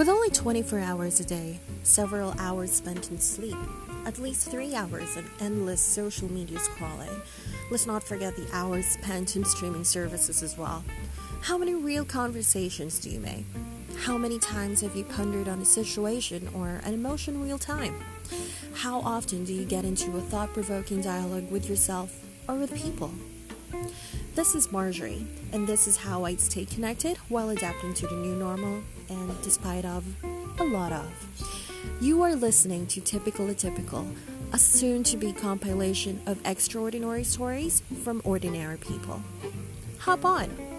With only 24 hours a day, several hours spent in sleep, at least three hours of endless social media scrolling, let's not forget the hours spent in streaming services as well. How many real conversations do you make? How many times have you pondered on a situation or an emotion real time? How often do you get into a thought provoking dialogue with yourself or with people? This is Marjorie, and this is how I stay connected while adapting to the new normal and despite of a lot of. You are listening to Typical Atypical, a soon to be compilation of extraordinary stories from ordinary people. Hop on!